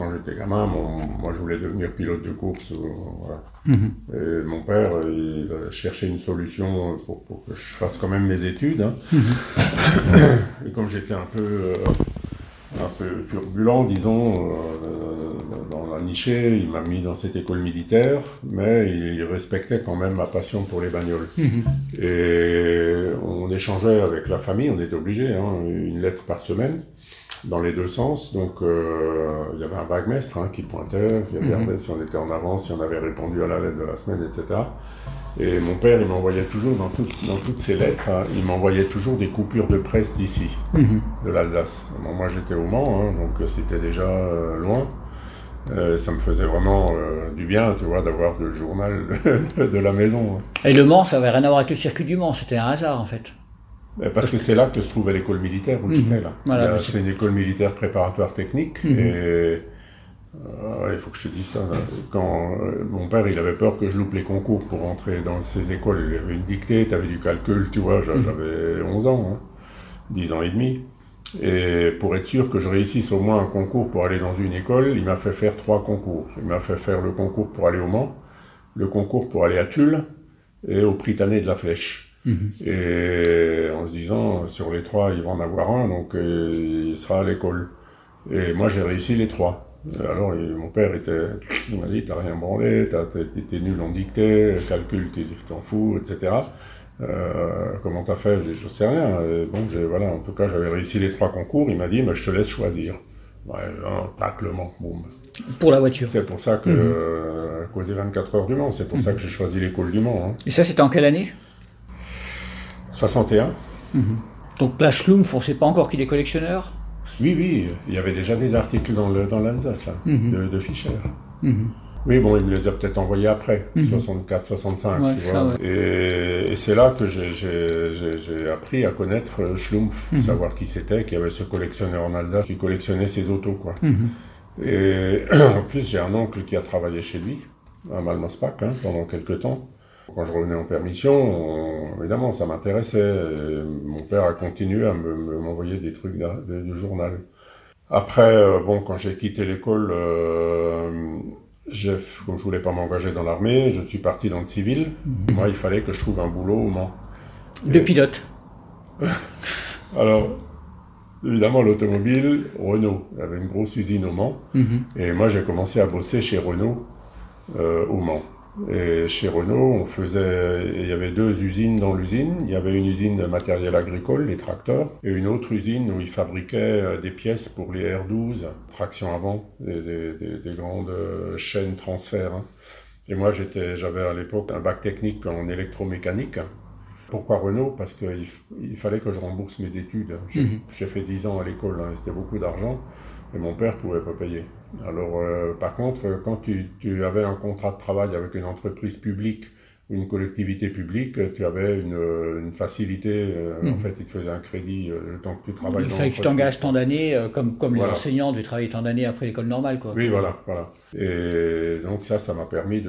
Quand j'étais gamin, mon, moi je voulais devenir pilote de course. euh. Et mon père, il a cherché une solution pour, pour que je fasse quand même mes études. hein. Et comme j'étais un peu, euh, un peu turbulent, disons, euh, dans la nichée, il m'a mis dans cette école militaire, mais il respectait quand même ma passion pour les bagnoles. Et on échangeait avec la famille, on était obligé, hein, une lettre par semaine, dans les deux sens. Donc euh, il y avait un vaguemestre hein, qui pointait, qui regardait si on était en avance, si on avait répondu à la lettre de la semaine, etc. Et mon père, il m'envoyait toujours, dans, toutes- dans toutes ces lettres, hein, il m'envoyait toujours des coupures de presse d'ici, de l'Alsace. Bon, moi j'étais au Mans, hein, donc euh, c'était déjà euh, loin. Euh, ça me faisait vraiment euh, du bien, tu vois, d'avoir le journal de la maison. hein. Et Le Mans, ça n'avait rien à voir avec le circuit du Mans, c'était un hasard en fait. Euh, Parce que c'est là que se trouvait l'école militaire où j'étais là. Voilà, c'est- une école militaire préparatoire technique et euh, il faut que je te dise ça. là. Quand euh, mon père, il avait peur que je loupe les concours pour entrer dans ces écoles. Il y avait une dictée, tu avais du calcul, tu vois. j'a- J'avais 11 ans, hein, 10 ans et demi. Et pour être sûr que je réussisse au moins un concours pour aller dans une école, il m'a fait faire trois concours. Il m'a fait faire le concours pour aller au Mans, le concours pour aller à Tulle et au Prytanée de la Flèche. Et en se disant, sur les trois, il va en avoir un, donc euh, il sera à l'école. Et moi, j'ai réussi les trois. Alors, il- mon père était, il m'a dit, t'as rien branlé, t'es nul en dictée, calcul, t'en fous, etc. Euh, comment t'as fait? Je sais rien. Et bon, voilà, en tout cas, j'avais réussi les trois concours. Il m'a dit, mais je te laisse choisir. Ouais, un taclement, boum. Pour la voiture. C'est pour ça que, euh, à cause des 24 heures du Mans, c'est pour ça que j'ai choisi l'école du Mans. hein. Et ça, c'était en quelle année? 61 Donc la Schlumpf, on ne sait pas encore qu'il est collectionneur? Oui, oui, il y avait déjà des articles dans le dans l'Alsace, là, de, de Fischer. Oui, bon, il me les a peut-être envoyés après, 64, 65, Ouais, tu ça, vois. ouais. Et, et c'est là que j'ai- j'ai j'ai- j'ai appris à connaître euh, Schlumpf, savoir qui c'était, qu'il y avait ce collectionneur en Alsace qui collectionnait ses autos, quoi. Et en plus, j'ai un oncle qui a travaillé chez lui, à Malmaspach, hein, pendant quelques temps. Quand je revenais en permission, on- évidemment, ça m'intéressait. Mon père a continué à me- me- m'envoyer des trucs de, de journal. Après, euh, bon, quand j'ai quitté l'école, euh, comme je voulais pas m'engager dans l'armée, je suis parti dans le civil. Moi, il fallait que je trouve un boulot au Mans. De pilote. Alors, évidemment, l'automobile, Renault. Il y avait une grosse usine au Mans. Et moi, j'ai commencé à bosser chez Renault euh, au Mans. Et chez Renault, on faisait, il y avait deux usines dans l'usine. Il y avait une usine de matériel agricole, les tracteurs, et une autre usine où ils fabriquaient euh, des pièces pour les R12, traction avant, des, des- des- des grandes euh, chaînes transfert. hein. Et moi, j'étais, j'avais à l'époque un bac technique en électromécanique. Pourquoi Renault? Parce qu'il il fallait que je rembourse mes études. J'ai j'ai fait 10 ans à l'école, hein, c'était beaucoup d'argent, et mon père pouvait pas payer. Alors, euh, par contre, euh, quand tu, tu avais un contrat de travail avec une entreprise publique ou une collectivité publique, euh, tu avais une, une facilité. euh, En fait, ils te faisaient un crédit euh, le temps que tu travailles. Il fallait que tu t'engages tant d'années, comme, comme les Voilà. enseignants devaient travailler tant d'années après l'école normale. Quoi. Oui, voilà, voilà. Et donc ça, ça m'a permis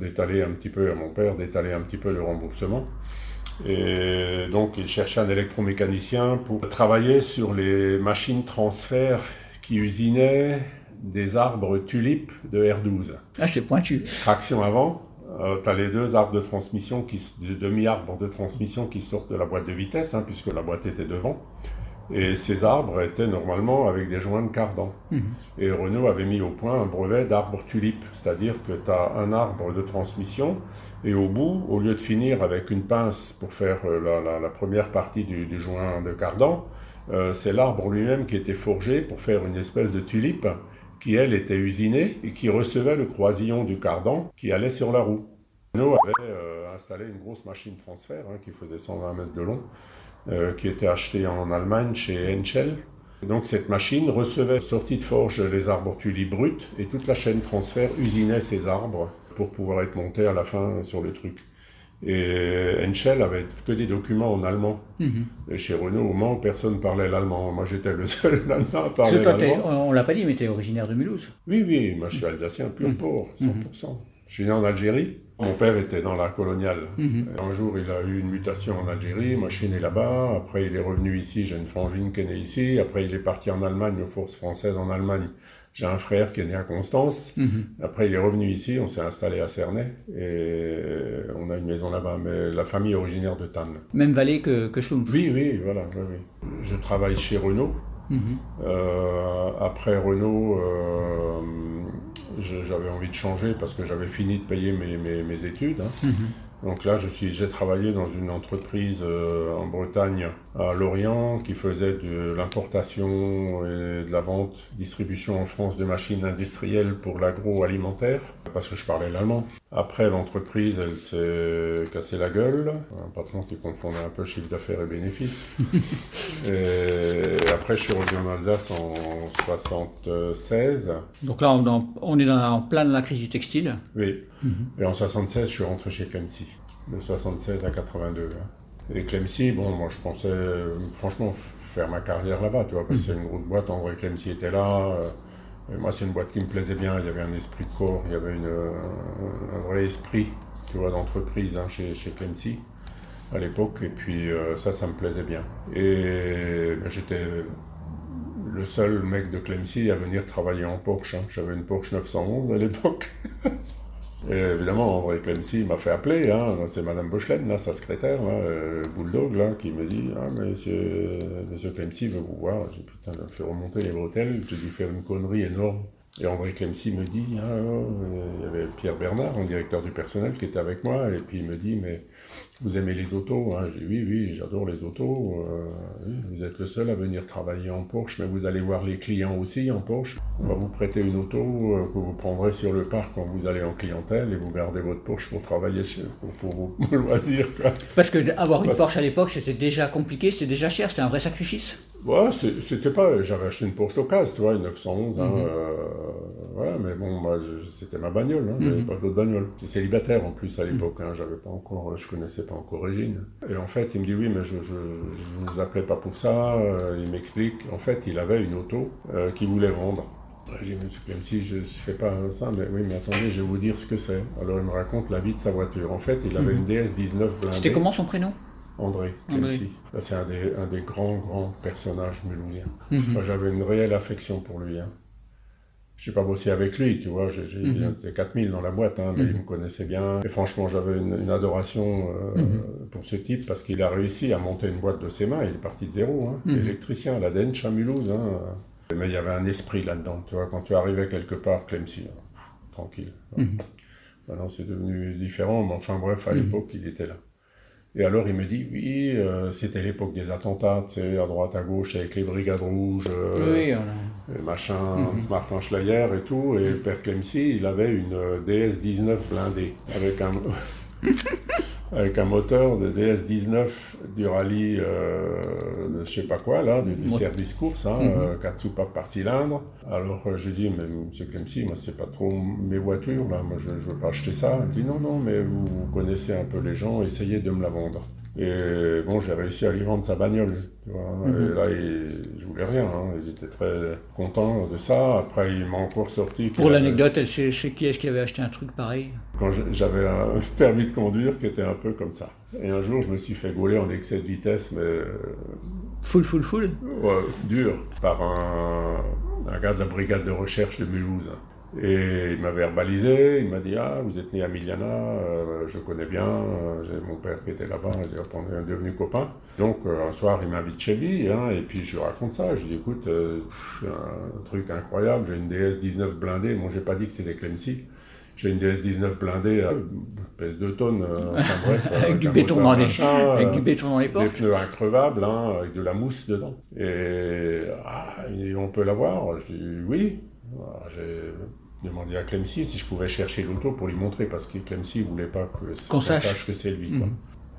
d'étaler un petit peu à mon père, d'étaler un petit peu le remboursement. Et donc, il cherchait un électromécanicien pour travailler sur les machines transfert qui usinaient des arbres tulipes de R12. Ah, c'est pointu. Traction avant, tu as les deux arbres de transmission, qui, demi-arbres de transmission qui sortent de la boîte de vitesse, hein, puisque la boîte était devant. Et ces arbres étaient normalement avec des joints de cardan. Et Renault avait mis au point un brevet d'arbre tulipe, c'est-à-dire que tu as un arbre de transmission, et au bout, au lieu de finir avec une pince pour faire euh, la, la- la première partie du, du joint de cardan, euh, c'est l'arbre lui-même qui était forgé pour faire une espèce de tulipe qui, elle, était usinée et qui recevait le croisillon du cardan qui allait sur la roue. Renault avait euh, installé une grosse machine transfert hein, qui faisait 120 mètres de long, euh, qui était achetée en Allemagne chez Henschel. Donc cette machine recevait sortie de forge les arbres tulis bruts et toute la chaîne transfert usinait ces arbres pour pouvoir être monté à la fin sur le truc. Et Henschel avait que des documents en allemand. Mhm. Et chez Renault, au Mans, personne parlait l'allemand. Moi, j'étais le seul à parler l'allemand. On l'a pas dit, mais tu es originaire de Mulhouse. Oui, oui, moi je suis alsacien pur mhm. port, 100%. Mhm. Je suis né en Algérie. Mon père était dans la coloniale. Un jour, il a eu une mutation en Algérie. Moi, je suis né là-bas. Après, il est revenu ici. J'ai une frangine qui est née ici. Après, il est parti en Allemagne, aux forces françaises en Allemagne. J'ai un frère qui est né à Constance. Mhm. Après, il est revenu ici. On s'est installé à Cernay. Et on a une maison là-bas. Mais la famille est originaire de Tannes. Même vallée que, que Oui, oui, voilà. Je travaille chez Renault. Mhm. Euh, après Renault, euh, j'avais envie de changer parce que j'avais fini de payer mes, mes, études. Hein. Mhm. Donc là, j'ai travaillé dans une entreprise euh, en Bretagne, à Lorient, qui faisait de l'importation et de la vente, distribution en France de machines industrielles pour l'agroalimentaire, parce que je parlais l'allemand. Après, l'entreprise, elle s'est cassée la gueule. Un patron qui confondait un peu chiffre d'affaires et bénéfices. et après, je suis revenu en Alsace en 76. Donc là, on, est en plein de la crise du textile. Oui. Mhm. Et en 76, je suis rentré chez Clemcy. De 76 à 82. Hein. Et Clemcy, bon, moi, je pensais, franchement, faire ma carrière là-bas, tu vois, parce que c'est une grosse boîte. En vrai, Clemcy était là. Euh, moi, c'est une boîte qui me plaisait bien. Il y avait un esprit de corps, il y avait une, un, vrai esprit, tu vois, d'entreprise hein, chez, chez à l'époque. Et puis euh, ça, ça me plaisait bien. Et ben, j'étais le seul mec de Clemcy à venir travailler en Porsche. Hein. J'avais une Porsche 911 à l'époque. Et évidemment, André Clemcy m'a fait appeler, hein. c'est Madame Bochelaine, sa secrétaire, euh, Bulldog, là, qui me dit Ah, monsieur, monsieur Clemcy veut vous voir. J'ai putain, fait remonter les bretelles, j'ai dû faire une connerie énorme. Et André Clemcy me dit Ah, oh, il y avait Pierre Bernard, un directeur du personnel, qui était avec moi, et puis il me dit Mais vous aimez les autos hein Je dis oui, oui, j'adore les autos. Euh, vous êtes le seul à venir travailler en Porsche, mais vous allez voir les clients aussi en Porsche. On va vous prêter une auto euh, que vous prendrez sur le parc quand vous allez en clientèle et vous gardez votre Porsche pour travailler chez, pour, pour vos loisirs. Parce que avoir une Porsche à l'époque, c'était déjà compliqué, c'était déjà cher, c'était un vrai sacrifice. Ouais, c'était pas. J'avais acheté une Porsche d'occasion, tu vois, une 911. Hein, mhm. euh, voilà, mais bon, moi, c'était ma bagnole, hein, j'avais mhm. pas d'autre bagnole. J'étais célibataire en plus à l'époque, hein, j'avais pas encore, je connaissais pas encore Régine. Et en fait, il me dit oui, mais je, ne vous appelais pas pour ça. Euh, il m'explique. En fait, il avait une auto euh, qu'il voulait vendre. J'ai dit, même si je ne fais pas ça, mais oui, mais attendez, je vais vous dire ce que c'est. Alors il me raconte la vie de sa voiture. En fait, il avait mhm. une DS19 blindée. C'était comment son prénom? André, André. C'est un des, un des, grands, grands personnages mulhousiens. Mhm. Moi, j'avais une réelle affection pour lui. Hein. Je n'ai pas bossé avec lui, tu vois, j'ai mm 4000 dans la boîte, hein, mais mhm. il me connaissait bien. Et franchement, j'avais une, adoration euh, mhm. pour ce type parce qu'il a réussi à monter une boîte de ses mains. Il est parti de zéro, hein, électricien à la Dench à Mulhouse. Mais il y avait un esprit là-dedans, tu vois, quand tu arrivais quelque part, Clemcy, tranquille. Maintenant, c'est devenu différent, mais enfin bref, à l'époque, il était là. Et alors il me dit, oui, euh, c'était l'époque des attentats, tu sais, à droite, à gauche, avec les brigades rouges, euh, oui, machin, mm Martin Schleyer et tout. Et Père Clemcy, il avait une euh, DS-19 blindée, avec un, avec un moteur de DS-19 du rallye, euh, je sais pas quoi, là, du, service course, hein, 4 mhm. soupapes par cylindre. Alors euh, j'ai dit, mais monsieur Clemcy, moi c'est pas trop mes voitures, là, moi je, je veux pas acheter ça. Il dit, non, non, mais vous, connaissez un peu les gens, essayez de me la vendre. Et bon, j'ai réussi à lui vendre sa bagnole. Tu vois. Mhm. Et là, il, je voulais rien. Hein. Il était très content de ça. Après, il m'a encore sorti. Pour l'anecdote, chez, qui est-ce qui avait acheté un truc pareil? Quand j'avais un permis de conduire qui était un peu comme ça. Et un jour, je me suis fait gauler en excès de vitesse, mais. Euh, full, full, full? Ouais, dur, par un, un gars de la brigade de recherche de Mulhouse. Et il m'a verbalisé, il m'a dit Ah, vous êtes né à Miliana, euh, je connais bien, euh, j'ai mon père qui était là-bas, on est devenu copains. Donc euh, un soir, il m'invite chez lui, hein, et puis je lui raconte ça. Je dis Écoute, un truc incroyable, j'ai une DS-19 blindée, moi j'ai pas dit que c'était Clemcy. J'ai une DS-19 blindée, pèse 2 tonnes, enfin bref. avec, du béton dans les, avec du béton dans les portes. Des pneus increvables, hein, avec de la mousse dedans. Et, ah, et on peut l'avoir? Je dis Oui. J'ai demandé à Clemcy si je pouvais chercher l'auto pour lui montrer, parce que Clemcy ne voulait pas qu'on sache. que c'est lui. Mhm.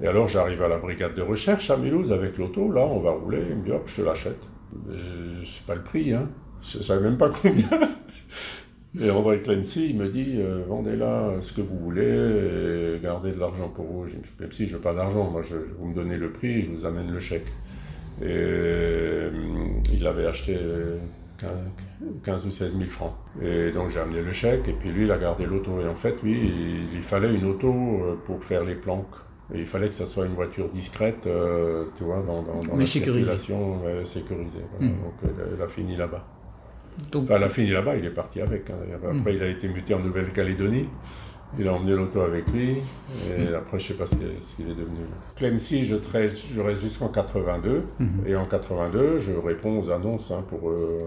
Et alors j'arrive à la brigade de recherche à Mulhouse avec l'auto, là on va rouler, il me dit hop, je te l'achète. Je sais pas le prix, hein. je savais même pas combien. Et André Clancy, il me dit euh, vendez-la ce que vous voulez et gardez de l'argent pour vous. Je me dis je veux pas d'argent, moi je, vous me donnez le prix, je vous amène le chèque. Et euh, il avait acheté 15, ou 16 000 francs. Et donc j'ai amené le chèque et puis lui il a gardé l'auto. Et en fait, lui, il, fallait une auto euh, pour faire les planques. Et il fallait que ça soit une voiture discrète, tu vois, dans, dans, la circulation sécurisée. Mmh. Donc elle a fini là-bas. Donc, à la fin, il est là-bas, il est parti avec. Hein. Après, hmm. il a été muté en Nouvelle-Calédonie. Il a emmené l'auto avec lui. Et hmm. après, je ne sais pas ce qu'il est devenu. Clemcy, je, je reste jusqu'en 82. Hmm. Et en 82, je réponds aux annonces hein, pour. Euh,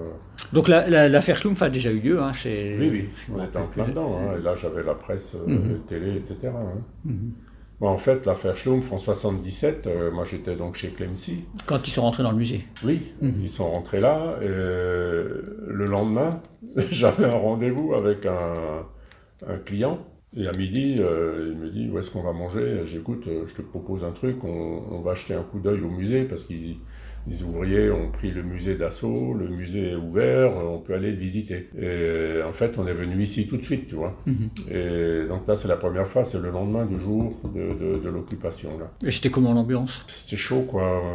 Donc l'affaire la, Schlumpf a déjà eu lieu hein, chez. Oui, oui, on était en plein dedans. Hein. Et là, j'avais la presse, euh, la télé, etc en fait, l'affaire Schlumpf en 77, euh, moi j'étais donc chez Clemcy. Quand ils sont rentrés dans le musée Oui, mhm. ils sont rentrés là. Et euh, le lendemain, j'avais un rendez-vous avec un, client. Et à midi, euh, il me dit Où est-ce qu'on va manger? J'écoute, je te propose un truc, on, va acheter un coup d'œil au musée parce qu'il les ouvriers ont pris le musée d'assaut, le musée est ouvert, on peut aller le visiter. Et en fait, on est venu ici tout de suite, tu vois. Mhm. Et donc là, c'est la première fois, c'est le lendemain du jour de, de, l'occupation. là. Et c'était comment l'ambiance? C'était chaud, quoi.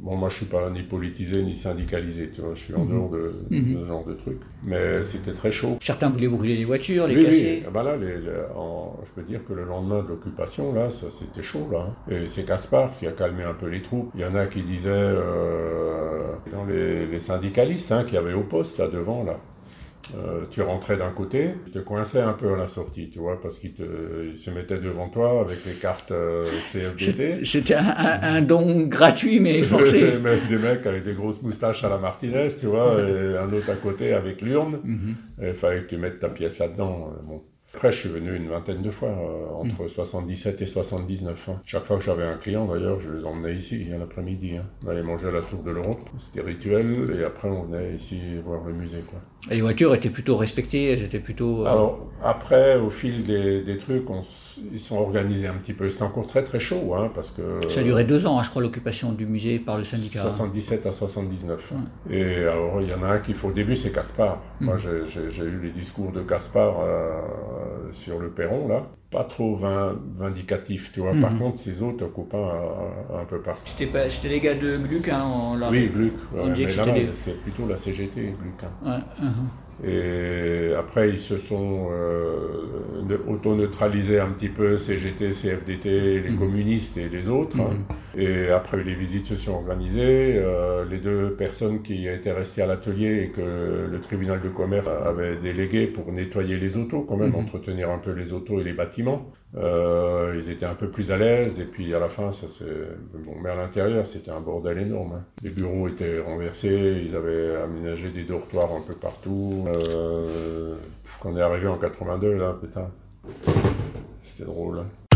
Bon, moi, je suis pas ni politisé ni syndicalisé, tu vois. Je suis en mhm. dehors de, mhm. ce genre de trucs. Mais c'était très chaud. Certains voulaient brûler les voitures, les casser. Oui. Ah bah là, je peux dire que le lendemain de l'occupation, là, ça c'était chaud, là. Et c'est Caspar qui a calmé un peu les troupes. Il y en a qui disaient... Euh, dans les, syndicalistes hein, qui avaient au poste là devant là. Euh, tu rentrais d'un côté, tu te coinçais un peu à la sortie, tu vois, parce qu'ils se mettaient devant toi avec les cartes euh, CFDT. C'était un, don gratuit mais forcé. des mecs avec des grosses moustaches à la Martinez, tu vois, et un autre à côté avec l'urne. Mhm. Il fallait que tu mettes ta pièce là-dedans. Bon. Après, je suis venu une vingtaine de fois, euh, entre 77 mm. et 79. Hein. Chaque fois que j'avais un client, d'ailleurs, je les emmenais ici, l'après-midi. Hein. On allait manger à la Tour de l'Europe, c'était rituel, et après, on venait ici voir le musée. Quoi. Et les voitures étaient plutôt respectées, elles étaient plutôt... Euh, Alors, après, au fil des, des trucs, on, ils sont organisés un petit peu. C'était encore très très chaud, hein, parce que... Ça a duré deux ans, hein, je crois, l'occupation du musée par le syndicat. 77 à 79. Et alors, il y en a un qui, au début, c'est Caspar. Mm. Moi, j'ai eu les discours de Caspar euh, sur le perron, là. Pas trop vindicatif, tu vois. Par mm-hmm. contre, ses autres copains un, peu partout. C'était les gars de Gluck, hein, Oui, Gluck. c'était plutôt la CGT, Gluck. Hein. Uh-huh. Et après, ils se sont euh, auto-neutralisés un petit peu, CGT, CFDT, les mhm. communistes et les autres. Mhm. Et après, les visites se sont organisées. Euh, les deux personnes qui étaient restées à l'atelier et que le tribunal de commerce avait délégué pour nettoyer les autos, quand même, mhm. entretenir un peu les autos et les bâtiments, euh, ils étaient un peu plus à l'aise. Et puis à la fin, ça c'est. Bon, mais à l'intérieur, c'était un bordel énorme. Hein. Les bureaux étaient renversés, ils avaient aménagé des dortoirs un peu partout. Euh, quand on est arrivé en 82, là, putain, c'était drôle. Hein.